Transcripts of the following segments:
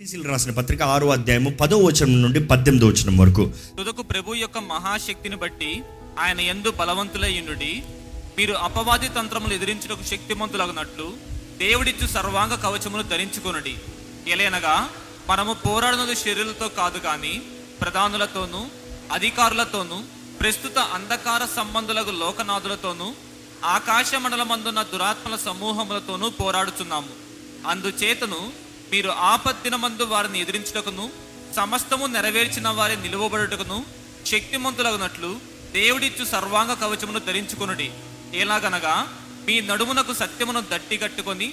ఎఫెసీయులు రాసిన పత్రిక ఆరో అధ్యాయము పదో వచనం నుండి పద్దెనిమిదో వచనం వరకు. తుదకు ప్రభు యొక్క మహాశక్తిని బట్టి ఆయన ఎందు బలవంతులయ్యుండుడి మీరు అపవాది తంత్రములు ఎదిరించుటకు శక్తిమంతులగునట్లు దేవుడిచ్చు సర్వాంగ కవచమును ధరించుకొనుడి. ఎలైనగా మనము పోరాడునది శరీరులతో కాదు కానీ ప్రధానులతోనూ అధికారులతోనూ ప్రస్తుత అంధకార సంబంధులకు లోకనాథులతోనూ ఆకాశ మండలమందున్న దురాత్మల సమూహములతోనూ పోరాడుచున్నాము. అందుచేతను మీరు ఆపద్దినమందు వారిని ఎదిరించుటకును సమస్తము నెరవేర్చిన వారి నిలువబడుటకును శక్తిమంతులగునట్లు దేవుడిచ్చు సర్వాంగ కవచమును ధరించుకొనుడి. ఎలాగనగా మీ నడుమునకు సత్యమును దట్టి కట్టుకొని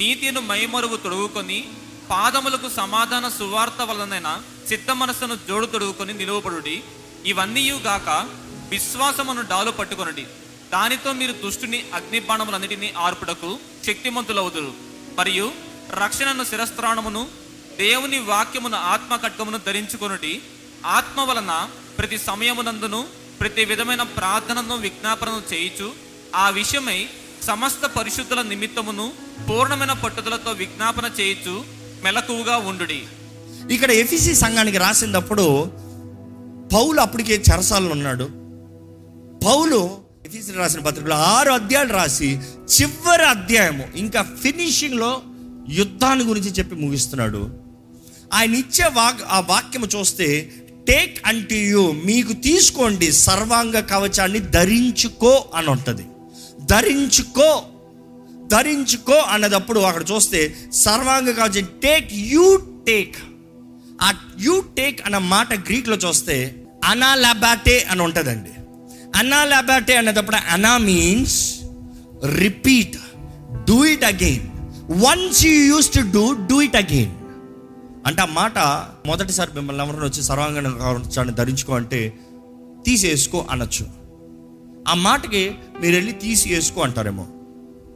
నీతిను మైమరువు తొడుగుకొని పాదములకు సమాధాన సువార్త వలనైన చిత్త మనస్సును జోడు తొడుగుకొని నిలువబడుడి. ఇవన్నీ గాక విశ్వాసమును డాలు పట్టుకొనుడి. దానితో మీరు దుష్టుని అగ్నిబాణములన్నిటినీ ఆర్పుటకు శక్తిమంతులవుదురు. మరియు రక్షణను శిరస్త్రాణమును దేవుని వాక్యమును ఆత్మ ఖడ్గమును ధరించుకొనుటి. ఆత్మ వలన ప్రతి సమయమునందును ప్రతి విధమైన ప్రార్థనను విజ్ఞాపనను చేయుచు. ఆ విషయమై సమస్త పరిశుద్ధుల నిమిత్తమును పూర్ణమైన పట్టుదలతో విజ్ఞాపన చేయుచు మెలకువగా ఉండుడి. ఇక్కడ ఎఫీసీ సంఘానికి రాసినప్పుడు పౌలు అప్పటికే చెరసాలను ఉన్నాడు. పౌలు ఎఫీసీ రాసిన పత్రికలో ఆరు అధ్యాయాలు రాసి చివరి అధ్యాయము ఇంకా ఫినిషింగ్లో యుద్ధాన్ని గురించి చెప్పి ముగిస్తున్నాడు. ఆయన ఇచ్చే వాక్ ఆ వాక్యము చూస్తే టేక్ అంటే యూ మీకు తీసుకోండి సర్వాంగ కవచాన్ని ధరించుకో అని ఉంటుంది. ధరించుకో ధరించుకో అన్నదప్పుడు అక్కడ చూస్తే సర్వాంగ కవచం టేక్ యూ టేక్. ఆ యూ టేక్ అన్న మాట గ్రీక్లో చూస్తే అనాలాబాటే అని ఉంటుందండి. అనాలాబాటే అన్నదప్పుడు అనా means repeat do it again. Once you use to do do it again అంటే ఆ మాట మొదటిసారి మిమ్మల్ని ఎవరైనా వచ్చి సర్వాంగణాన్ని ధరించుకో అంటే తీసేసుకో అనొచ్చు. ఆ మాటకి మీరు వెళ్ళి తీసి వేసుకో అంటారేమో.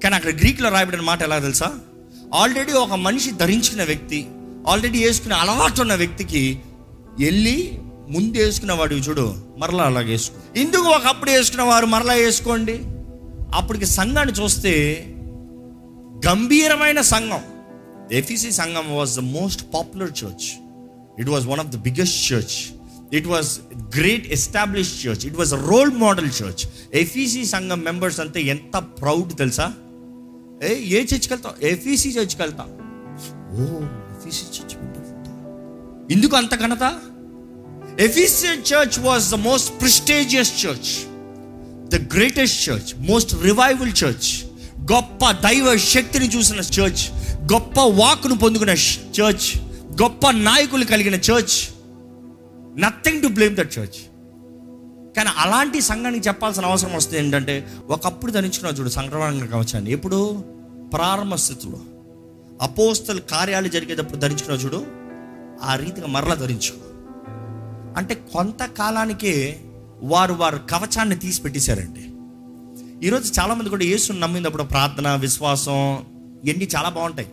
కానీ అక్కడ గ్రీక్లో రాయబడిన మాట ఎలా తెలుసా? ఆల్రెడీ ఒక మనిషి ధరించిన వ్యక్తి ఆల్రెడీ వేసుకునే అలవాటు ఉన్న వ్యక్తికి వెళ్ళి ముందు వేసుకున్న వాడు చూడు మరలా అలాగే వేసుకో. ఇందుకు ఒకప్పుడు వేసుకున్న వారు మరలా వేసుకోండి. అప్పటికి సంఘాన్ని చూస్తే గంభీరమైన సంఘం ఎఫీసీ సంఘం was the most popular church it was one of the biggest church it was great establish church it was role model church ఎఫీసీ సంఘం మెంబర్స్ అంతే ఎంత ప్రౌడ్ తెలుసా ఏ ఏ చర్చ్కి వెళ్తాం ఎఫీసీ చర్చ్కి వెళ్తాం ఓ ఎఫీసీ చర్చ్ ఎందుకు అంత ఘనత ఎఫీసీ church was the most prestigious church the greatest church most revival church గొప్ప దైవ శక్తిని చూసిన చర్చ్ గొప్ప వాక్ను పొందుకున్న చర్చ్ గొప్ప నాయకులు కలిగిన church nothing to blame that church కానీ అలాంటి సంఘానికి చెప్పాల్సిన అవసరం వస్తుంది ఏంటంటే ఒకప్పుడు ధరించుకున్నావు చూడు సంక్రమణ కవచాన్ని. ఎప్పుడు? ప్రారంభ స్థితిలో. అపోస్తల కార్యాలు జరిగేటప్పుడు ధరించుకున్నావు చూడు ఆ రీతిగా మరలా ధరించుకో అంటే కొంతకాలానికే వారు వారు కవచాన్ని తీసి పెట్టేశారండి ఈరోజు చాలామంది కూడా యేసుని నమ్మినప్పుడు ప్రార్థన విశ్వాసం ఇవన్నీ చాలా బాగుంటాయి.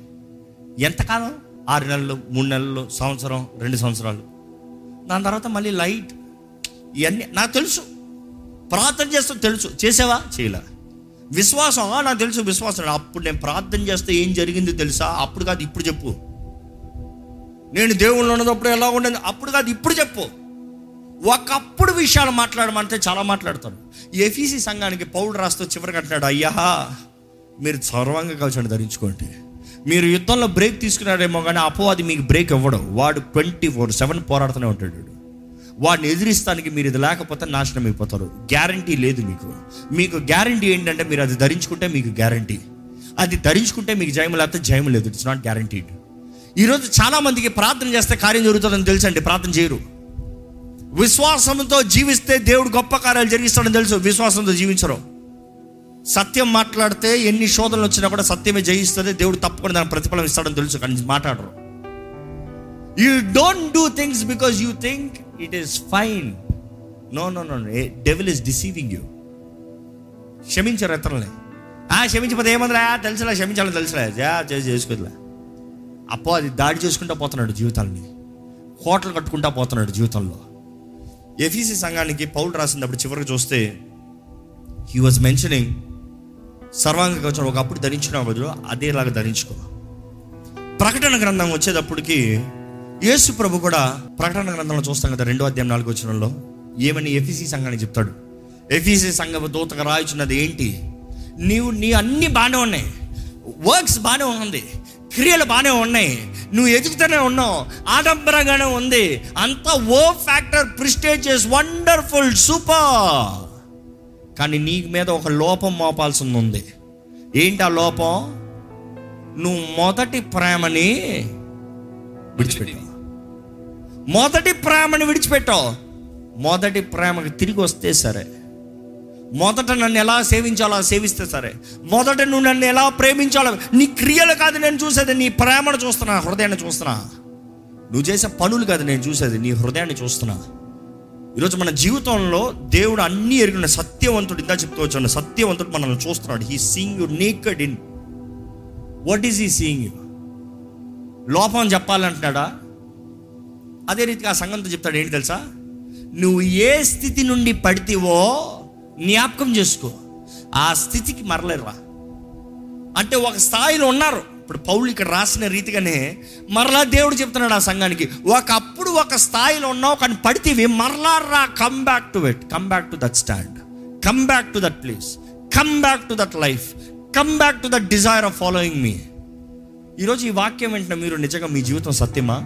ఎంతకాలం? ఆరు నెలలు మూడు నెలలు సంవత్సరం రెండు సంవత్సరాలు. దాని తర్వాత మళ్ళీ లైట్. ఇవన్నీ నాకు తెలుసు. ప్రార్థన చేస్తూ తెలుసు. చేసావా? చేయలే. విశ్వాసం. నాకు తెలుసు విశ్వాసం. అప్పుడు నేను ప్రార్థన చేస్తే ఏం జరిగింది తెలుసా? అప్పుడు కాదు ఇప్పుడు చెప్పు. నేను దేవుళ్ళు ఉన్నప్పుడు ఎలా ఉండేది? అప్పుడు కాదు ఇప్పుడు చెప్పు. ఒకప్పుడు విషయాలు మాట్లాడమంటే చాలా మాట్లాడతారు. ఎఫీసీ సంఘానికి పౌరుడు రాస్తూ చివరికి అంటున్నాడు అయ్యా మీరు సర్వంగా కలిసి ధరించుకోండి. మీరు యుద్ధంలో బ్రేక్ తీసుకున్నాడేమో కానీ అపవాది మీకు బ్రేక్ ఇవ్వడం. వాడు ట్వంటీ ఫోర్ సెవెన్ పోరాడుతూనే ఉంటాడు వాడు. వాడిని ఎదిరిస్తానికి మీరు ఇది లేకపోతే నాశనం అయిపోతారు. గ్యారంటీ లేదు మీకు. మీకు గ్యారంటీ ఏంటంటే మీరు అది ధరించుకుంటే మీకు గ్యారంటీ. అది ధరించుకుంటే మీకు జయం లేకపోతే జయం లేదు. ఇట్స్ నాట్ గ్యారంటీడ్ ఈరోజు చాలామందికి ప్రార్థన చేస్తే కార్యం జరుగుతుందని తెలుసండి. ప్రార్థన చేయరు. విశ్వాసంతో జీవిస్తే దేవుడు గొప్ప కార్యాలు జరిగిస్తాడని తెలుసు. విశ్వాసంతో జీవించరు. సత్యం మాట్లాడితే ఎన్ని శోధనలు వచ్చినా కూడా సత్యమే జయిస్తుంది. దేవుడు తప్పకుండా దాని ప్రతిఫలం ఇస్తాడని తెలుసు. కానీ మాట్లాడరు. You don't do things because you think it is fine no no no devil is deceiving you క్షమించరు ఇతరులని. ఆ క్షమించకపోతే ఏమందిరా? తెలుసులే క్షమించాలని తెలుసులే. చేసి చేసుకోదులే. అప్పో అది దాడి చేసుకుంటా పోతున్నాడు జీవితాన్ని కోటలు కట్టుకుంటా పోతున్నాడు జీవితంలో. ఎఫీసీ సంఘానికి పౌలు రాసినప్పుడు చివరికి చూస్తే హీ వాజ్ మెన్షనింగ్ సర్వాంగ కవచం ఒకప్పుడు ధరించిన బదులు అదేలాగా ధరించుకో. ప్రకటన గ్రంథం వచ్చేటప్పటికి యేసు ప్రభు కూడా ప్రకటన గ్రంథంలో చూస్తాం కదా రెండో అధ్యాయం నాలుగు వచ్చినంలో ఏమని ఎఫీసీ సంఘానికి చెప్తాడు? ఎఫీసీ సంఘ దూతగా రాయుచున్నది ఏంటి? నీవు నీ అన్ని బాగానే ఉన్నాయి. వర్క్స్ బాగానే ఉంది. క్రియలు బాగానే ఉన్నాయి. నువ్వు ఎదుగుతూనే ఉన్నావు. ఆడంబరంగానే ఉంది. అంతా ఓ ఫ్యాక్టర్ ప్రిస్టేజియస్ వండర్ఫుల్ సూపర్. కానీ నీ మీద ఒక లోపం మోపాల్సి ఉంది. ఏంటి ఆ లోపం? నువ్వు మొదటి ప్రేమని విడిచిపెట్టావు. మొదటి ప్రేమని విడిచిపెట్టావు. మొదటి ప్రేమకి తిరిగి వస్తే సరే. మొదట నన్ను ఎలా సేవించాలో సేవిస్తే సరే. మొదట నువ్వు నన్ను ఎలా ప్రేమించాలో నీ క్రియలు కాదు నేను చూసేది నీ ప్రేమను చూస్తున్నా హృదయాన్ని చూస్తున్నా. నువ్వు చేసే పనులు కాదు నేను చూసేది నీ హృదయాన్ని చూస్తున్నా. ఈరోజు మన జీవితంలో దేవుడు అన్నీ ఎరిగిన సత్యవంతుడు ఇందా చెప్తూ వచ్చాను సత్యవంతుడు మనల్ని చూస్తున్నాడు. He seeing you naked in what is he seeing you లోపం చెప్పాలంటున్నాడా? అదే రీతిగా ఆ సంగంతో చెప్తాడు ఏంటి తెలుసా? నువ్వు ఏ స్థితి నుండి పడితేవో జ్ఞాపకం చేసుకో. ఆ స్థితికి మరలేరా అంటే ఒక స్థాయిలో ఉన్నారు. ఇప్పుడు పౌలు ఇక్కడ రాసిన రీతిగానే మరలా దేవుడు చెప్తున్నాడు ఆ సంఘానికి ఒకప్పుడు ఒక స్థాయిలో ఉన్నావు కానీ పడితేవి మరలా రా. Come back to it come back to that stand come back to that place come back to that life come back to that desire of following me ఈరోజు ఈ వాక్యం వెంటనే మీరు నిజంగా మీ జీవితం సత్యమా?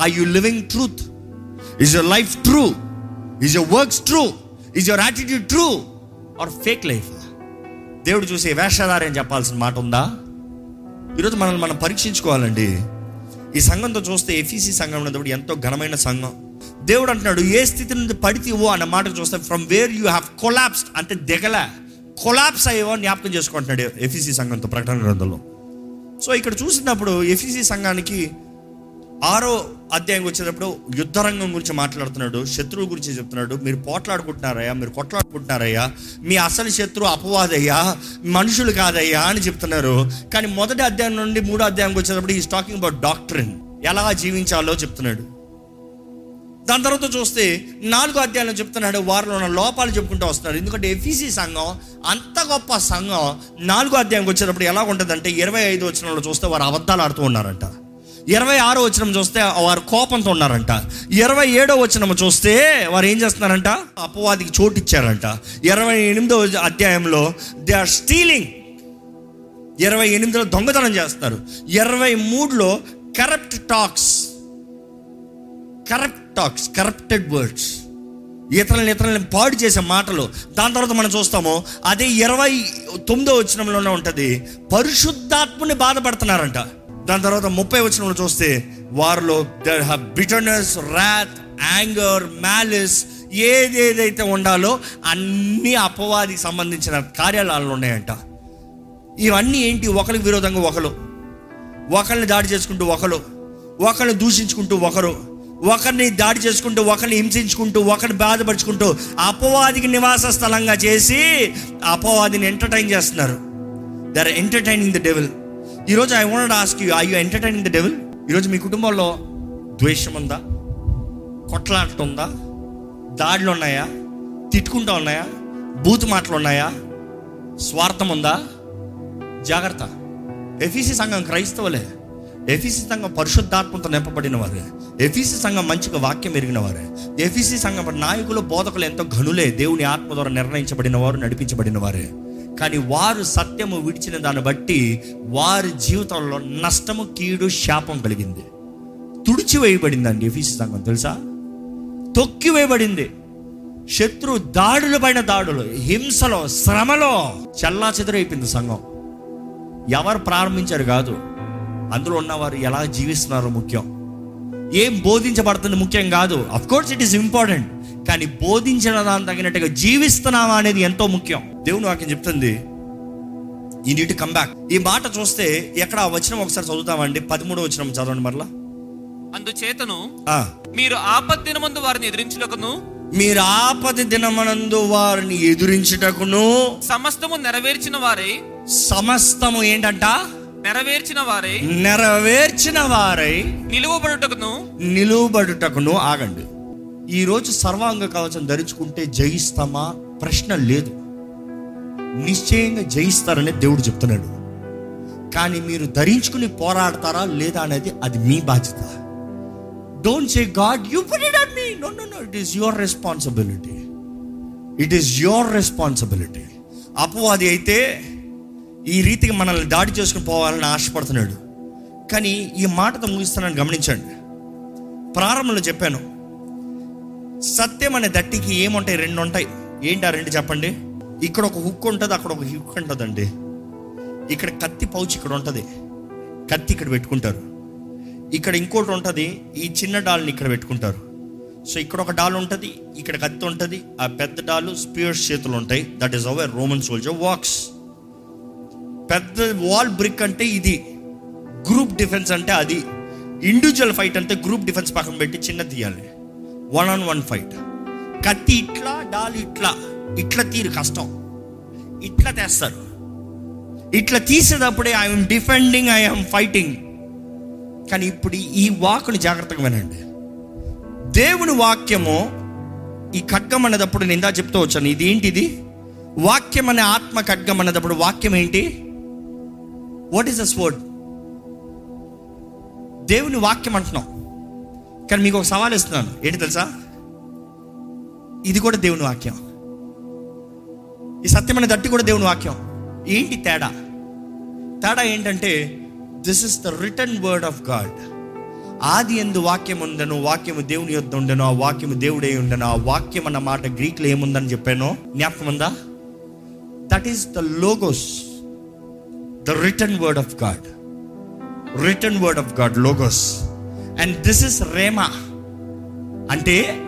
I you living truth is your life true is your works true is your attitude true or fake life దేవుడు చూసే వేషధారి అని చెప్పాల్సిన మాట ఉందా? ఈరోజు మనల్ని మనం పరీక్షించుకోవాలండి. ఈ సంఘంతో చూస్తే ఎఫీసీ సంఘం ఉన్నప్పుడు ఎంతో ఘనమైన సంఘం. దేవుడు అంటున్నాడు ఏ స్థితి నుండి పడితేవో అన్న మాట చూస్తే from where you have collapsed అంటే దిగలే కొలాప్స్ అయ్యేవో జ్ఞాపకం చేసుకుంటున్నాడు ఎఫీసీ సంఘంతో ప్రకటన గ్రంథంలో. సో ఇక్కడ చూసినప్పుడు ఎఫీసీ సంఘానికి ఆరో అధ్యాయం వచ్చేటప్పుడు యుద్ధ రంగం గురించి మాట్లాడుతున్నాడు శత్రువు గురించి చెప్తున్నాడు మీరు పోట్లాడుకుంటున్నారయ్యా మీరు కొట్లాడుకుంటున్నారయ్యా మీ అసలు శత్రువు అపవాదయ్యా మనుషులు కాదయ్యా అని చెప్తున్నారు. కానీ మొదటి అధ్యాయం నుండి మూడో అధ్యాయంకి వచ్చేటప్పుడు ఈ టాకింగ్ అబౌట్ డాక్టరిన్ ఎలా జీవించాలో చెప్తున్నాడు. దాని తర్వాత చూస్తే నాలుగో అధ్యాయంలో చెప్తున్నాడు వారిలో ఉన్న లోపాలు చెప్పుకుంటూ వస్తున్నారు. ఎందుకంటే ఎఫీసీ సంఘం అంత గొప్ప సంఘం నాలుగో అధ్యాయంకి వచ్చేటప్పుడు ఎలా ఉంటుందంటే ఇరవై ఐదు వచ్చినంలో చూస్తే వారు అబద్ధాలు ఆడుతూ ఉన్నారంట. ఇరవై ఆరో వచనం చూస్తే వారు కోపంతో ఉన్నారంట. ఇరవై ఏడో వచనం చూస్తే వారు ఏం చేస్తున్నారంట? అపవాదికి చోటు ఇచ్చారంట ఇరవై ఎనిమిదో అధ్యాయంలో దే ఆర్ స్టీలింగ్. ఇరవై ఎనిమిదిలో దొంగతనం చేస్తారు. ఇరవై మూడులో corrupt talks. Corrupt talks corrupted words. ఇతరులను ఇతరులను పాడు చేసే మాటలు. దాని తర్వాత మనం చూస్తాము అదే ఇరవై తొమ్మిదో వచ్చినంలోనే ఉంటుంది. పరిశుద్ధాత్మని బాధపడుతున్నారంట. దాని తర్వాత ముప్పై వచ్చిన చూస్తే వారిలో there have bitterness wrath anger malice ఏదేదైతే ఉండాలో అన్ని అపవాదికి సంబంధించిన కార్యాలయాలు ఉన్నాయంట. ఇవన్నీ ఏంటి? ఒకరికి విరోధంగా ఒకరు ఒకరిని దాడి చేసుకుంటూ ఒకరు ఒకరిని దూషించుకుంటూ ఒకరు. ఒకరిని దాడి చేసుకుంటూ ఒకరిని హింసించుకుంటూ ఒకరిని బాధపరుచుకుంటూ అపవాదికి నివాస స్థలంగా చేసి అపవాదిని ఎంటర్టైన్ చేస్తున్నారు. They are entertaining the devil ఈరోజు I want ask you I you entertaining the devil ఈరోజు మీ కుటుంబంలో ద్వేషం ఉందా? కొట్లాట ఉందా? దాడులు ఉన్నాయా? తిట్టుకుంటా ఉన్నాయా? బూతు మాటలు ఉన్నాయా? స్వార్థం ఉందా? జాగ్రత్త. ఎఫీసీ సంఘం క్రైస్తవులే. ఎఫీసీ సంఘం పరిశుద్ధాత్మతో నింపబడిన వారు ఎఫీసీ సంఘం మంచిగా వాక్యం ఎరిగిన వారు ఎఫీసీ సంఘం నాయకులు బోధకులు ఎంతో ఘనులే. దేవుని ఆత్మ ద్వారా నిర్ణయించబడిన వారు నడిపించబడిన వారే కానీ వారు సత్యము విడిచిన దాన్ని బట్టి వారి జీవితంలో నష్టము కీడు శాపం కలిగింది. తుడిచివేయబడిందండి ఎఫీసీ సంఘం తెలుసా? తొక్కివేయబడింది శత్రు దాడుల పైన దాడులు హింసలో శ్రమలో చల్లా చెదురైపోయింది సంఘం. ఎవరు ప్రారంభించారు కాదు అందులో ఉన్నవారు ఎలా జీవిస్తున్నారో ముఖ్యం. ఏం బోధించబడుతుంది ముఖ్యం కాదు. Of course it is important కానీ బోధించిన దాని తగినట్టుగా జీవిస్తున్నామా అనేది ఎంతో ముఖ్యం. దేవుని వాక్యం చెప్తుంది? ఈ నీటి కంబ్యాక్ ఈ మాట చూస్తే ఎక్కడ ఆ వచనం ఒకసారి చదువుతామండి? పదమూడో వచనం చదవండి మరలా. అందుచేతను మీరు ఆపత్తిన ముందు వారిని ఎదిరించుటకును మీరు ఆపద దినమనందు వారిని ఎదురించుటకును సమస్తము నెరవేర్చిన వారే సమస్తము ఏంటంట? నెరవేర్చిన వారే నెరవేర్చిన వారై నిలువబడుటకును నిలువబడుటకును. ఆగండి. ఈరోజు సర్వాంగ కవచం ధరించుకుంటే జయిస్తామా? ప్రశ్న లేదు. నిశ్చయంగా జయిస్తారని దేవుడు చెప్తున్నాడు. కానీ మీరు ధరించుకుని పోరాడతారా లేదా అనేది అది మీ బాధ్యత. Don't say God you put it on me no no no it is your responsibility it is your responsibility అపవాది అయితే ఈ రీతికి మనల్ని దాడి చేసుకుని పోవాలని ఆశపడుతున్నాడు. కానీ ఈ మాటతో ముగిస్తున్నాను గమనించండి. ప్రారంభంలో చెప్పాను. సత్యం అనే దట్టికి ఏముంటాయి? రెండు ఉంటాయి. ఏంటి ఆ రెండు చెప్పండి? ఇక్కడ ఒక హుక్ ఉంటుంది అక్కడ ఒక హుక్ ఉంటుందండి. ఇక్కడ కత్తి పౌచ్ ఇక్కడ ఉంటుంది. కత్తి ఇక్కడ పెట్టుకుంటారు. ఇక్కడ ఇంకోటి ఉంటుంది ఈ చిన్న డాల్ని ఇక్కడ పెట్టుకుంటారు. సో ఇక్కడ ఒక డాల్ ఉంటుంది ఇక్కడ కత్తి ఉంటుంది ఆ పెద్ద డాలు స్పియర్స్ చేతులు ఉంటాయి. That is our Roman soldier walks పెద్ద వాల్ బ్రిక్ అంటే ఇది. గ్రూప్ డిఫెన్స్ అంటే అది. ఇండివిజువల్ ఫైట్ అంటే గ్రూప్ డిఫెన్స్ పక్కన పెట్టి చిన్న తీయాలి. వన్ ఆన్ వన్ ఫైట్ కత్తి ఇట్లా డాల్ ఇట్లా. ఇట్లా తీరు కష్టం. ఇట్లా తెస్తారు. ఇట్లా తీసేటప్పుడే ఐఎమ్ డిఫెండింగ్ ఐఎమ్ ఫైటింగ్ కానీ ఇప్పుడు ఈ వాకుని జాగ్రత్తగా వినండి. దేవుని వాక్యము ఈ ఖడ్గం అనేటప్పుడు నేను ఇందా చెప్తూ వచ్చాను. ఇది ఏంటిది వాక్యం అనే ఆత్మ ఖడ్గం అనేటప్పుడు వాక్యం ఏంటి? వాట్ ఈస్ ద వర్డ్ దేవుని వాక్యం అంటున్నాం. కానీ మీకు ఒక సవాల్ ఇస్తున్నాను. ఏంటి తెలుసా? ఇది కూడా దేవుని వాక్యం. ఈ సత్యమైన దట్టి కూడా దేవుని వాక్యం. ఏంటి తేడా? తేడా ఏంటంటే this is the return word of God ఆది ఎందు వాక్యం ఉందను వాక్యము దేవుని యొద్ ఉండను ఆ వాక్యము దేవుడే ఉండను ఆ వాక్యం అన్న మాట గ్రీక్లో ఏముందని చెప్పాను జ్ఞాపకం ఉందా? That is the logos the return word of God return word of God logos and this is rhema అంటే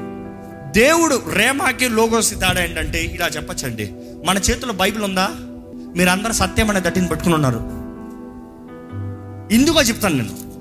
దేవుడు రేమాకి లోగోస్ తేడా ఏంటంటే ఇలా చెప్పచ్చండి. మన చేతిలో బైబిల్ ఉందా? మీరు అందరూ సత్యం అనే దట్టిని పెట్టుకుని ఉన్నారు. ఇందుకో చెప్తాను నేను.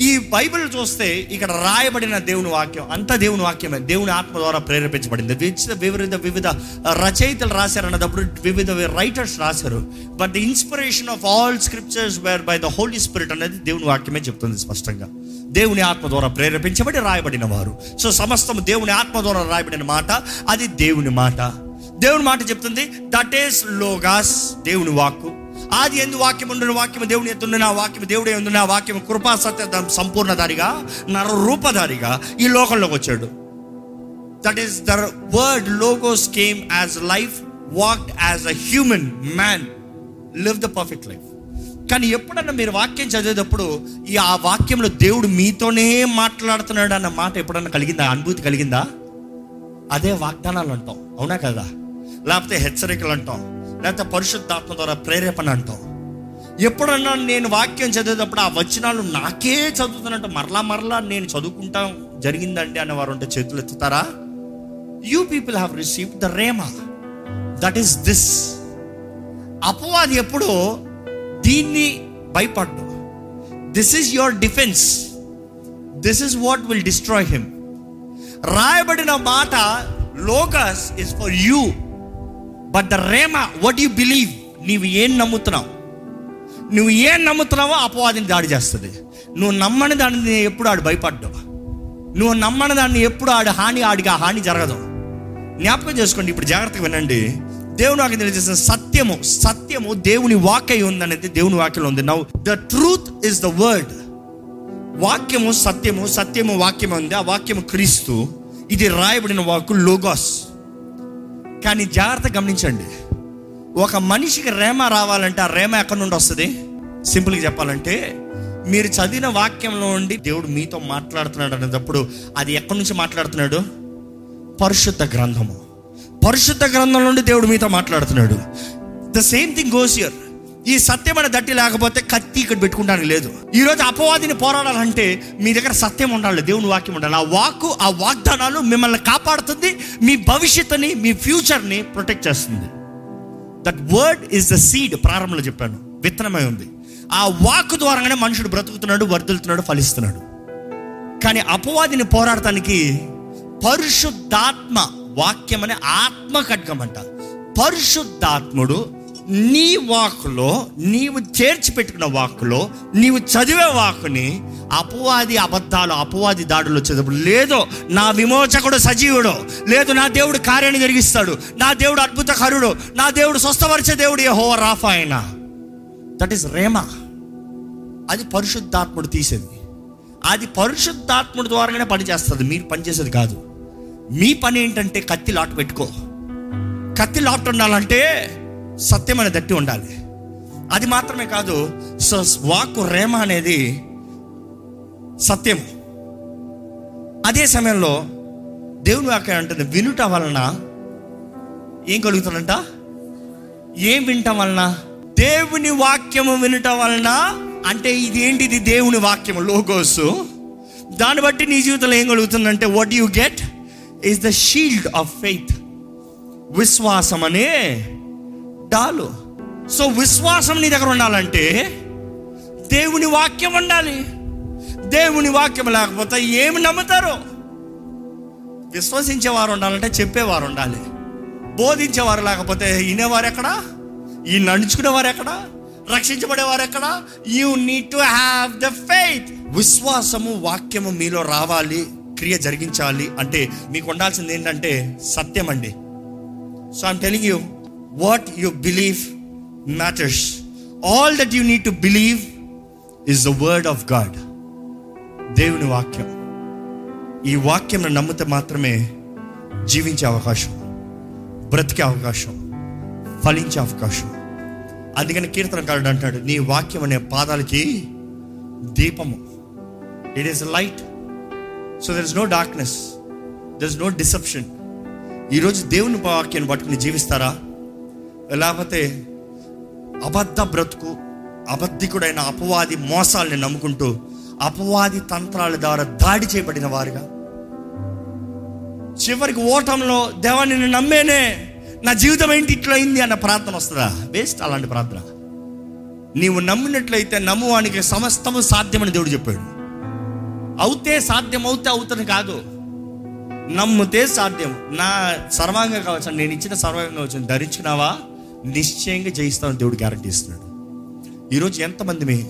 ఈ బైబిల్ చూస్తే ఇక్కడ రాయబడిన దేవుని వాక్యం అంతా దేవుని వాక్యమే. దేవుని ఆత్మ ద్వారా ప్రేరేపించబడింది. వివిధ వివిధ వివిధ రచయితలు రాశారు అన్నప్పుడు వివిధ రైటర్స్ రాశారు. But the inspiration of all scriptures were by the holy spirit అనేది దేవుని వాక్యమే చెప్తుంది స్పష్టంగా. దేవుని ఆత్మ ద్వారా ప్రేరేపించబడి రాయబడిన వారు. సో సమస్తం దేవుని ఆత్మ ద్వారా రాయబడిన మాట అది దేవుని మాట. దేవుని మాట చెప్తుంది దట్ ఈస్ లోగాస్ దేవుని వాక్కు. ఆది ఎందు వాక్యం ఉండిన వాక్యం దేవుని ఎత్తుండిన ఆ వాక్యం దేవుడే ఉండిన ఆ వాక్యం కృపా సత్య సంపూర్ణధారిగా నర రూపధారిగా ఈ లోకంలోకి వచ్చాడు. That is the word logos came as life walked as a human man live the perfect life కానీ ఎప్పుడన్నా మీరు వాక్యం చదివేటప్పుడు ఈ ఆ వాక్యంలో దేవుడు మీతోనే మాట్లాడుతున్నాడు అన్న మాట ఎప్పుడన్నా కలిగిందా? అనుభూతి కలిగిందా? అదే వాగ్దానాలు అంటాం. అవునా కదా? లేకపోతే హెచ్చరికలు అంటాం. లేకపోతే పరిశుద్ధాత్మ ద్వారా ప్రేరేపణ అంటాం. ఎప్పుడన్నా నేను వాక్యం చదివేటప్పుడు ఆ వచనాలు నాకే చదువుతున్నట్టు మరలా మరలా నేను చదువుకుంటాం జరిగిందండి అనే వారు ఉంటే చేతులు ఎత్తుతారా? You people have receive the rhema that is this అపవాది ఎప్పుడో దీన్ని భయపడ్డు. This is your defence this is what will destroy him రాయబడిన మాట logos is for you but the rhema what you believe నీవు ఏం నమ్ముతున్నావు? నువ్వు ఏం నమ్ముతున్నావో అపవాదిని దాడి చేస్తుంది. నువ్వు నమ్మని దాన్ని ఎప్పుడు ఆడు భయపడ్డావు? నువ్వు నమ్మని దాన్ని ఎప్పుడు ఆడు హాని ఆడికి ఆ హాని జరగదు. జ్ఞాపకం చేసుకోండి ఇప్పుడు జాగ్రత్తగా వినండి. దేవుని వాక్యం తెలియజేసిన సత్యము సత్యము దేవుని వాక్య ఉందనేది దేవుని వాక్యంలో ఉంది. Now the truth is the word వాక్యము సత్యము సత్యము వాక్యము ఉంది. ఆ వాక్యము క్రీస్తు. ఇది రాయబడిన వాక్కు లోగాస్ కానీ జాగ్రత్త గమనించండి. ఒక మనిషికి రేమ రావాలంటే ఆ రేమ ఎక్కడి నుండి వస్తుంది? సింపుల్గా చెప్పాలంటే మీరు చదివిన వాక్యంలో ఉండి దేవుడు మీతో మాట్లాడుతున్నాడు అనేటప్పుడు అది ఎక్కడి నుంచి మాట్లాడుతున్నాడు? పరిశుద్ధ గ్రంథము. పరిశుద్ధ గ్రంథం నుండి దేవుడు మీతో మాట్లాడుతున్నాడు. The same thing goes here ఈ సత్యమైన దట్టి లేకపోతే కత్తి ఇక్కడ పెట్టుకుంటానికి లేదు. ఈ రోజు అపవాదిని పోరాడాలంటే మీ దగ్గర సత్యం ఉండాలి దేవుని వాక్యం ఉండాలి. ఆ వాక్కు ఆ వాగ్దానాలు మిమ్మల్ని కాపాడుతుంది మీ భవిష్యత్తుని మీ ఫ్యూచర్ని ప్రొటెక్ట్ చేస్తుంది. That word is the seed ప్రారంభంలో చెప్పాను. విత్తనమై ఉంది. ఆ వాక్ ద్వారానే మనుషుడు బ్రతుకుతున్నాడు వర్దులుతున్నాడు ఫలిస్తున్నాడు. కానీ అపవాదిని పోరాడటానికి పరిశుద్ధాత్మ వాక్యం అనే ఆత్మ ఖడ్గం అంట. పరిశుద్ధాత్ముడు నీ వాక్లో నీవు చేర్చి పెట్టుకున్న వాక్కులో నీవు చదివే వాక్కుని అపవాది అబద్ధాలు అపవాది దాడులు వచ్చేటప్పుడు లేదో నా విమోచకుడు సజీవుడు లేదు నా దేవుడు కార్యాన్ని జరిగిస్తాడు నా దేవుడు అద్భుతకరుడు నా దేవుడు స్వస్థపరిచే దేవుడు ఏ హోవర్ రాఫా ఆయన దట్ ఈస్ రేమ అది పరిశుద్ధాత్ముడు తీసేది. అది పరిశుద్ధాత్ముడు ద్వారానే పనిచేస్తుంది మీరు పనిచేసేది కాదు. మీ పని ఏంటంటే కత్తి లాట్ పెట్టుకో. కత్తి లాట్ ఉండాలంటే సత్యం అనే దట్టి ఉండాలి. అది మాత్రమే కాదు సో వాక్కు రేమ అనేది సత్యం అదే సమయంలో దేవుని వాక్యం అంటుంది వినుట వలన ఏం కలుగుతుందంట? ఏం వినటం వలన? దేవుని వాక్యము వినటం వలన? అంటే ఇదేంటిది దేవుని వాక్యము? లోగోస్. దాన్ని బట్టి నీ జీవితంలో ఏం కలుగుతుందంటే what you get is the shield of faith. విశ్వాసం అనే డాలు సో విశ్వాసం నీ దగ్గర ఉండాలంటే దేవుని వాక్యం ఉండాలి. దేవుని వాక్యం లేకపోతే ఏమి నమ్ముతారు. విశ్వసించేవారు ఉండాలంటే చెప్పేవారు ఉండాలి. బోధించేవారు లేకపోతే వినేవారు ఎక్కడా? ఈ నడుచుకునేవారు ఎక్కడా? రక్షించబడేవారు ఎక్కడా? You need to have the faith. విశ్వాసము వాక్యము మీలో రావాలి క్రియ జరిగించాలి అంటే మీకు ఉండాల్సింది ఏంటంటే సత్యం అండి so I'm telling you what you believe matters all that you need to believe is the word of God దేవుని వాక్యం. ఈ వాక్యం నమ్మితే మాత్రమే జీవించే అవకాశం బ్రతికే అవకాశం ఫలించే అవకాశం. అందుకని కీర్తనకారుడు అంటాడు నీ వాక్యం అనే పాదాలకి దీపము. It is light so there is no darkness there is no deception ఈరోజు దేవుని వాక్యాన్ని పట్టుకుని జీవిస్తారా? లేకపోతే అబద్ధ బ్రతుకు అబద్ధికుడైన అపవాది మోసాలని నమ్ముకుంటూ అపవాది తంత్రాల ద్వారా దాడి చేయబడిన వారుగా. చివరికి ఓటంలో దేవాన్ని నేను నమ్మేనే నా జీవితం ఏంటి ఇట్లా అయింది అన్న ప్రార్థన వస్తుందా? వేస్ట్ అలాంటి ప్రార్థన. నీవు నమ్మినట్లయితే నమ్మువానికి సమస్తము సాధ్యమని దేవుడు చెప్పాడు. అవుతే సాధ్యం అవుతే అవుతుంది కాదు. నమ్ముతే సాధ్యం. నా సర్వాంగం కావచ్చు నేను ఇచ్చిన సర్వాంగం కావచ్చు ధరించినావా నిశ్చయంగా జయిస్తామని దేవుడు గ్యారంటీ ఇస్తున్నాడు. ఈరోజు ఎంతమంది మీ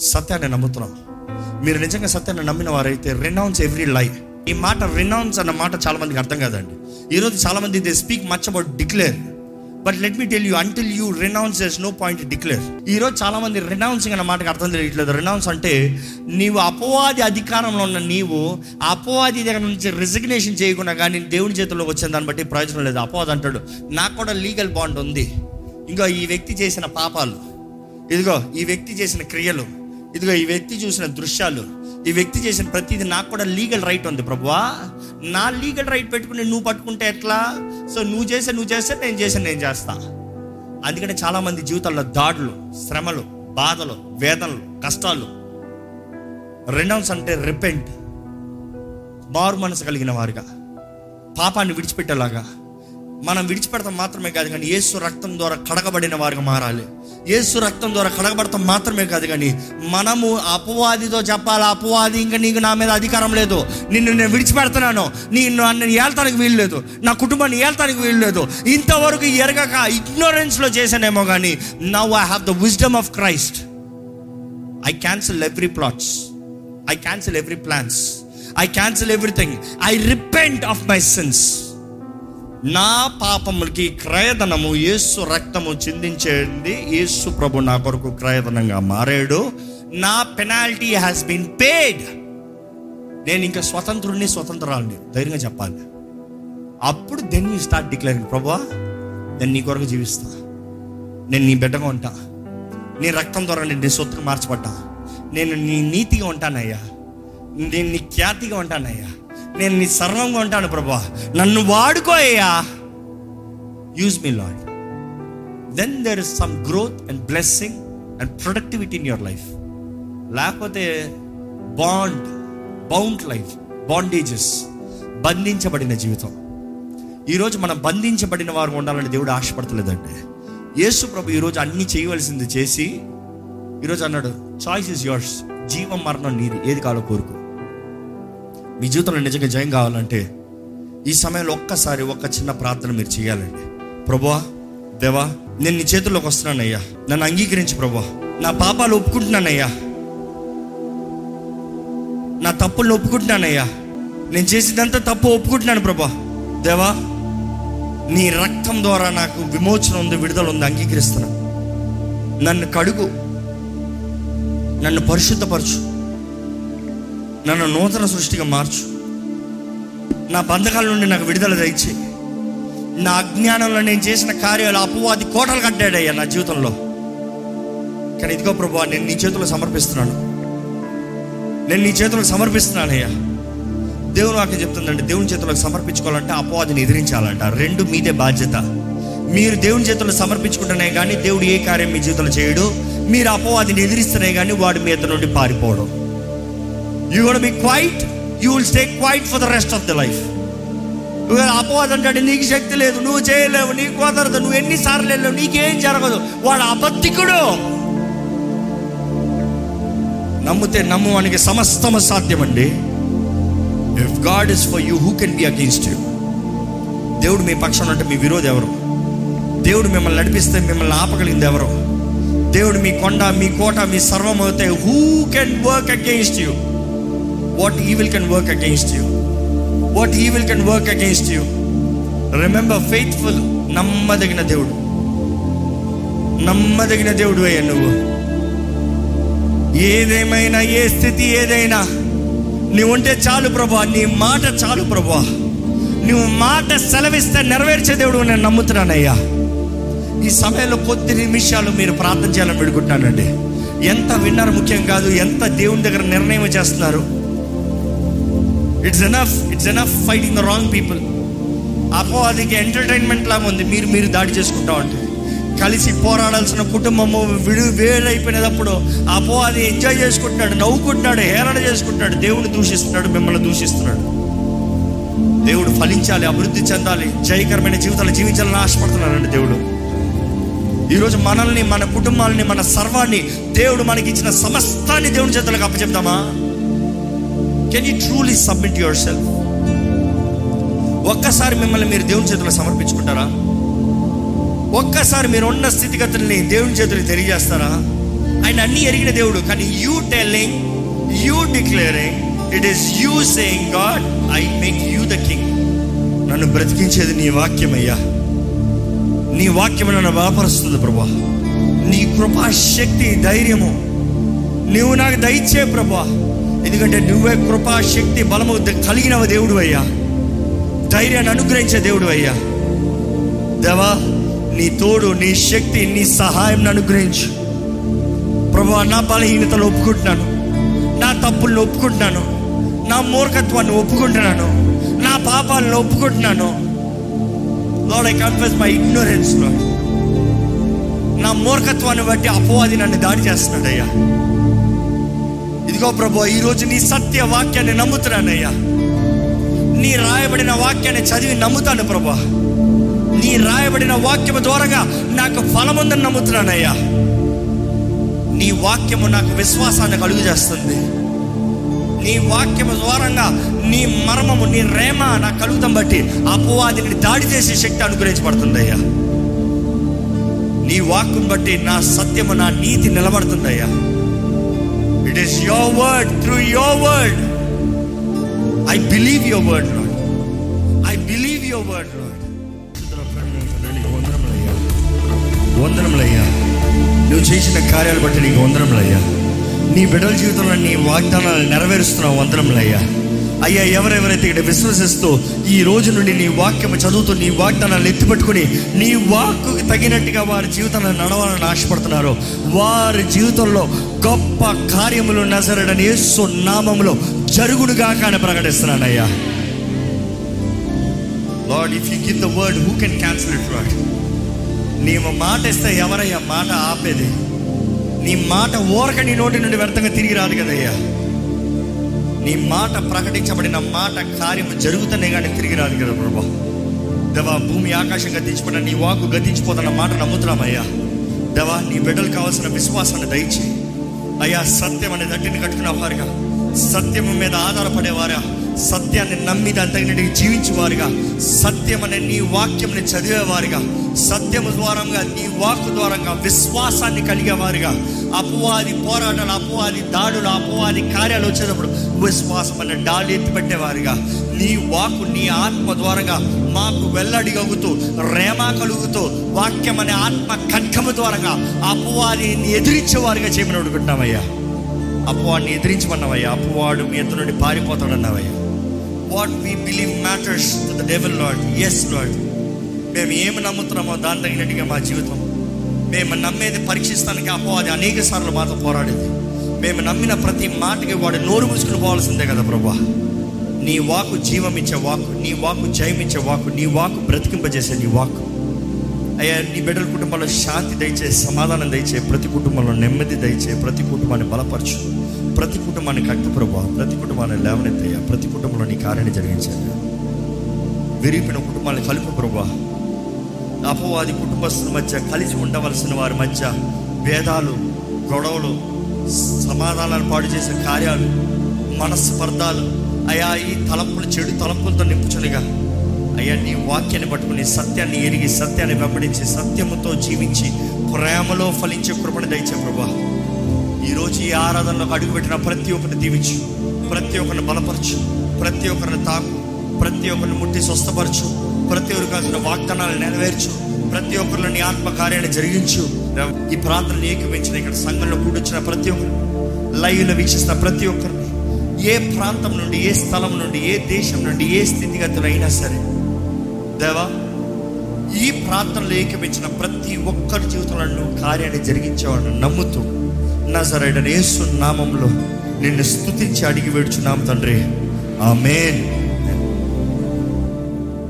సత్యాన్ని నమ్ముతున్నాం? మీరు నిజంగా సత్యాన్ని నమ్మిన వారైతే రినౌన్స్ ఎవ్రీ లైఫ్ ఈ మాట రినౌన్స్ అన్న మాట చాలా మందికి అర్థం కాదండి. ఈరోజు చాలా మంది they speak much about declare but let me tell you until you renounce there's no point declare ఈరోజు చాలా మంది రినౌన్సింగ్ అన్న మాటకి అర్థం తెలియట్లేదు. రినౌన్స్ అంటే నీవు అపవాది అధికారంలో ఉన్న నీవు అపవాది దగ్గర నుంచి రిజిగ్నేషన్ చేయకుండా కానీ దేవుని చేతుల్లోకి వచ్చిన దాన్ని బట్టి ప్రయోజనం లేదు. అపవాది అంటాడు నాకు కూడా లీగల్ బాండ్ ఉంది. ఇంకా ఈ వ్యక్తి చేసిన పాపాలు ఇదిగో ఈ వ్యక్తి చేసిన క్రియలు ఇదిగో ఈ వ్యక్తి చూసిన దృశ్యాలు ఈ వ్యక్తి చేసిన ప్రతిదీ నాకు కూడా లీగల్ రైట్ ఉంది ప్రభువా. నా లీగల్ రైట్ పెట్టుకుని నువ్వు పట్టుకుంటే ఎట్లా? సో నువ్వు చేసే నువ్వు చేస్తే నేను చేసే నేను చేస్తా. అందుకనే చాలా మంది జీవితాల్లో దాడులు శ్రమలు బాధలు వేదనలు కష్టాలు రెండవన్స్ అంటే రిపెంట్ మారు మనసు కలిగిన వారుగా పాపాన్ని విడిచిపెట్టేలాగా మనం విడిచిపెడతాం మాత్రమే కాదు కానీ యేసు రక్తం ద్వారా కడగబడిన వారికి మారాలి. యేసు రక్తం ద్వారా కడగబడతాం మాత్రమే కాదు కానీ మనము అపవాదితో చెప్పాలి? అపవాది ఇంకా నీకు నా మీద అధికారం లేదు. నిన్ను నేను విడిచిపెడుతున్నాను. నేను నన్ను ఏళ్తానికి వీలు లేదు. నా కుటుంబాన్ని ఏళ్తానికి వీలు లేదు. ఇంతవరకు ఎరగక ఇగ్నోరెన్స్లో చేశానేమో కానీ now I have the wisdom of Christ I cancel every plots I cancel every plans I cancel everything I repent of my sins నా పాపములకి క్రయధనము యేసు రక్తము చిందించేది యేసు ప్రభు నా కొరకు క్రయధనంగా మారాడు. నా పెనాల్టీ హ్యాస్ బీన్ పేడ్ నేను ఇంకా స్వతంత్రుడిని స్వతంత్రాలని ధైర్యంగా చెప్పాలి. అప్పుడు దెన్ యూ స్టార్ట్ డిక్లేరింగ్ ప్రభా నేను నీ కొరకు జీవిస్తా. నేను నీ బిడ్డగా ఉంటా. నీ రక్తం ద్వారా నేను నీ సొత్తుకు మార్చబడ్డా. నేను నీ నీతిగా ఉంటానయ్యా. నేను నీ ఖ్యాతిగా ఉంటానయ్యా. నేను నీ సర్వంగా ఉంటాను ప్రభా. నన్ను వాడుకో అయ్యా. Use me Lord then there is some growth and blessing and productivity in your life లేకపోతే బాండ్ బౌండ్ లైఫ్ బాండేజెస్ బంధించబడిన జీవితం. ఈరోజు మనం బంధించబడిన వారు ఉండాలని దేవుడు ఆశపడతలేదండి. యేసు ప్రభు ఈరోజు అన్ని చేయవలసింది చేసి ఈరోజు అన్నాడు చాయిస్ ఇస్ యువర్స్ జీవం మరణం నీది. ఏది కావాలో కోరుకో. మీ జీవితంలో నిజంగా జయం కావాలంటే ఈ సమయంలో ఒక్కసారి ఒక్క చిన్న ప్రార్థన మీరు చేయాలండి. ప్రభువా దేవా నేను నీ చేతుల్లోకి వస్తున్నానయ్యా. నన్ను అంగీకరించి ప్రభువా నా పాపాలు ఒప్పుకుంటున్నానయ్యా. నా తప్పులను ఒప్పుకుంటున్నానయ్యా. నేను చేసిందంతా తప్పు ఒప్పుకుంటున్నాను ప్రభా. దేవా నీ రక్తం ద్వారా నాకు విమోచన ఉంది విడుదల ఉంది అంగీకరిస్తున్నా నన్ను కడుగు. నన్ను పరిశుద్ధపరచు. నన్ను నూతన సృష్టిగా మార్చు. నా బంధకాల నుండి నాకు విడుదల దయచే. నా అజ్ఞానంలో నేను చేసిన కార్యాలు అపవాది కోటలు కట్టాడయ్యా నా జీవితంలో. కానీ ఇదిగో ప్రభు నేను నీ చేతుల్లో సమర్పిస్తున్నాను. నేను నీ చేతులకు సమర్పిస్తున్నానయ్యా. దేవుని వాక్యం చెప్తుందంటే దేవుని చేతులకు సమర్పించుకోవాలంటే అపవాదిని ఎదిరించాలంట. రెండు మీదే బాధ్యత. మీరు దేవుని చేతుల్లో సమర్పించుకుంటేనే కానీ దేవుడు ఏ కార్యం మీ జీవితంలో చేయడు. మీరు అపవాదిని ఎదిరిస్తేనే కానీ వాడు మీ నుండి పారిపోవడం you got be quiet you will stay quiet for the rest of the life అపవాదం అంటాడు నీకు శక్తి లేదు నువ్వు చేయలేవు నీకు కుదరదు నువ్వు ఎన్నిసార్లు వెళ్ళావు నీకేం జరగదు. వాడు అబద్ధికుడు. నమ్మితే నమ్మువానికి సమస్తము సాధ్యమండి. If God is for you who can be against you దేవుడు మీ పక్షం అంటే మీ విరోధి ఎవరు? దేవుడు మిమ్మల్ని నడిపిస్తే మిమ్మల్ని ఆపగలిగింది ఎవరు? దేవుడు మీ కొండ మీ కోట మీ సర్వం అవుతే who can work against you what evil can work against you what evil can work against you remember faithful నమ్మదగిన దేవుడు. నమ్మదగిన దేవుడు అయ్యా నువ్వు. ఏదేమైనా ఏ స్థితి ఏదైనా నీవు ఉంటే చాలు ప్రభా నీ మాట చాలు ప్రభా. నువ్వు మాట సెలవిస్తే నెరవేర్చే దేవుడు నేను నమ్ముతున్నానయ్యా. ఈ సమయంలో కొద్ది నిమిషాలు మీరు ప్రార్థన చేయాలని పెడుకుంటున్నానండి ఎంత విన్నారు ముఖ్యం కాదు ఎంత దేవుని దగ్గర నిర్ణయం చేస్తున్నారు it's enough it's enough fighting the wrong people అపవాదికి ఎంటర్టైన్మెంట్ లాగా ఉంది. మీరు మీరు దాడి చేసుకుంటా ఉంటే. కలిసి పోరాడాల్సిన కుటుంబము విడు వేరైపోయినప్పుడు అపవాది ఎంజాయ్ చేసుకుంటున్నాడు నవ్వుకుంటున్నాడు హేరణ చేసుకుంటున్నాడు. దేవుని దూషిస్తున్నాడు మిమ్మల్ని దూషిస్తున్నాడు. దేవుడు ఫలించాలి అభివృద్ధి చెందాలి జయకరమైన జీవితాలు జీవించాలని ఆశపడుతున్నాడండి దేవుడు. ఈరోజు మనల్ని మన కుటుంబాలని మన సర్వాన్ని దేవుడు మనకి ఇచ్చిన సమస్తాన్ని దేవుని చేతులకు అప్పచెప్తామా? Can you truly submit your self ఒక్కసారి మిమ్మల్ని మీరు దేవుని చేతిలో సమర్పించుకుంటారా? ఒక్కసారి మీరు ఉన్న స్థితిగతుల్ని దేవుని చేతులకు తెలియజేస్తారా? ఆయన అన్ని ఎరిగిన దేవుడు కానీ you telling you declaring it is you saying God I make you the king నన్ను బ్రతికించేది నీ వాక్యమయ్యా. నీ వాక్యం నన్ను బలపరుస్తుంది ప్రభా. నీ కృపా శక్తి ధైర్యము. నువ్వు నాకు దయచే ప్రభా. ఎందుకంటే నువ్వే కృపా శక్తి బలము కలిగిన దేవుడు అయ్యా. ధైర్యాన్ని అనుగ్రహించే దేవుడు అయ్యా. దేవా నీ తోడు నీ శక్తి నీ సహాయం అనుగ్రహించు. ప్రభా నా బలహీనతలు ఒప్పుకుంటున్నాను. నా తప్పులను ఒప్పుకుంటున్నాను. నా మూర్ఖత్వాన్ని ఒప్పుకుంటున్నాను. నా పాపాలను ఒప్పుకుంటున్నాను. Lord I confess my ignorance Lord నా మూర్ఖత్వాన్ని బట్టి అపవాది నన్ను దాడి చేస్తున్నాడు అయ్యా. ఇదిగో ప్రభు ఈరోజు నీ సత్య వాక్యాన్ని నమ్ముతున్నానయ్యా. నీ రాయబడిన వాక్యాన్ని చదివి నమ్ముతాను ప్రభా. నీ రాయబడిన వాక్యము ద్వారాగా నాకు ఫలముందని నమ్ముతున్నానయ్యా. నీ వాక్యము నాకు విశ్వాసాన్ని కలుగు చేస్తుంది నీ వాక్యము ద్వారంగా నీ మర్మము నీ రేమ నాకు కలుగుతాం బట్టి అపవాదిని దాడి చేసే శక్తి అనుగ్రహించబడుతుందయ్యా. నీ వాక్కును బట్టి నా సత్యము నా నీతి నిలబడుతుందయ్యా. It is your word through your word I believe your word Lord I believe your word Lord వందనములయ్యా. నువ్వు చేసిన కార్యాలు బట్టి నీకు వందనములయ్యా. నీ బిడ్డల జీవితంలో నీ వాగ్దానాలు నెరవేరుస్తున్నావు వందనములయ్యా. అయ్యా ఎవరెవరైతే ఇక్కడ విశ్వసిస్తూ ఈ రోజు నుండి నీ వాక్యం చదువుతూ నీ వాగ్దానాన్ని ఎత్తిపెట్టుకుని నీ వాక్కు తగినట్టుగా వారి జీవితంలో నడవాలని ఆశపడుతున్నారో. వారి జీవితంలో గొప్ప కార్యములు నజరడని యేసు నామములో జరుగుడుగా కానీ ప్రకటిస్తున్నానయ్యా Lord if you give the word who can cancel it Lord నీవు మాట ఇస్తే ఎవరయ్యా? మాట ఆపేది. నీ మాట ఓరక నీ నోటి నుండి వ్యర్థంగా తిరిగి రాదు కదయ్యా. నీ మాట ప్రకటించబడిన మాట కార్యం జరుగుతూనే కానీ తిరిగి రాదు కదా ప్రభా. దేవా భూమి ఆకాశం గతించిపోయిన నీ వాకు గతించిపోతున్న మాట నమ్ముతున్నామయ్యా. దేవా నీ బిడ్డలు కావాల్సిన విశ్వాసాన్ని దయచి అయ్యా సత్యం అనే దట్టిని కట్టుకున్న వారుగా సత్యం మీద ఆధారపడేవారా? సత్యాన్ని నమ్మి దాని తగినట్టుగా జీవించేవారుగా. సత్యం అనే నీ వాక్యంని చదివేవారుగా. సత్యము ద్వారంగా నీ వాక్కు ద్వారంగా విశ్వాసాన్ని కలిగేవారుగా. అపవాది పోరాటాలు అపవాది దాడులు అపవాది కార్యాలు వచ్చేటప్పుడు విశ్వాసం అనే డాలు ఎత్తిపెట్టేవారుగా నీ వాక్కు నీ ఆత్మ ద్వారంగా మాకు వెల్లడిగలుగుతూ రేమ కలుగుతూ వాక్యం అనే ఆత్మ ఖడ్గము ద్వారంగా అపవాదిని ఎదిరించేవారుగా చేయమని అడుగుతున్నామయ్యా. అపవాడిని ఎదిరించమన్నావయ్యా. అపవాడు మీ ఎదురు నుండి పారిపోతాడన్నావయ్యా. What we believe matters to the devil Lord yes Lord మేము ఏమి నమ్ముతున్నామో దాని తగినట్టుగా మా జీవితం. మేము నమ్మేది పరీక్షిస్తానికి అది అనేక సార్లు మాతో పోరాడేది. మేము నమ్మిన ప్రతి మాటకి వాడు నోరు మూసుకుని పోవాల్సిందే కదా ప్రభా. నీ వాకు జీవం ఇచ్చే వాకు నీ వాకు జయమిచ్చే వాకు నీ వాకు బ్రతికింపజేసే నీ వాకు. అయ్యా నీ బిడ్డల కుటుంబంలో శాంతి దయచే సమాధానం దయచే ప్రతి కుటుంబంలో నెమ్మది దయచే ప్రతి కుటుంబాన్ని బలపరచు. ప్రతి కుటుంబాన్ని కట్టు ప్రభా ప్రతి కుటుంబాన్ని లేవనెత్తయ్యా ప్రతి కుటుంబంలో నీ కార్యాన్ని జరిగించాను విరిపిన కుటుంబాన్ని కలుపు ప్రభా అపవాది కుటుంబస్తుల మధ్య కలిసి ఉండవలసిన వారి మధ్య భేదాలు గొడవలు సమాధానాలు పాడు చేసే కార్యాలు మనస్పర్ధాలు అయా ఈ తలంపులు చెడు తలంపులతో నింపుచునిగా. అయ్యా నీ వాక్యాన్ని పట్టుకుని సత్యాన్ని ఎరిగి సత్యాన్ని వెంబడించి సత్యముతో జీవించి ప్రేమలో ఫలించే కృపణ దయచే ప్రభా ఈరోజు ఈ ఆరాధనలో అడుగుపెట్టిన ప్రతి ఒక్కరిని దీవించు ప్రతి ఒక్కరిని బలపరచు ప్రతి ఒక్కరిని తాకు ప్రతి ఒక్కరిని ముట్టి స్వస్థపరచు ప్రతి ఒక్కరికి కాసిన వాగ్దానాలు నెరవేర్చు ప్రతి ఒక్కరిలో నీ ఆత్మ కార్యాన్ని జరిగించు. ఈ ప్రాంతాన్ని ఏకమించిన ఇక్కడ సంఘంలో కూడొచ్చిన ప్రతి ఒక్కరు లైవ్లో వీక్షిస్తున్న ప్రతి ఒక్కరిని ఏ ప్రాంతం నుండి ఏ స్థలం నుండి ఏ దేశం నుండి ఏ స్థితిగతులు అయినా సరే దేవా ఈ ప్రాంతంలో ఏకమించిన ప్రతి ఒక్కరి జీవితంలో నువ్వు కార్యాన్ని జరిగించేవాడు నమ్ముతూ నజరైన యేసు నామంలో నిన్ను స్తుతించి అడిగి వేడుచున్నాం తండ్రి. ఆమెన్.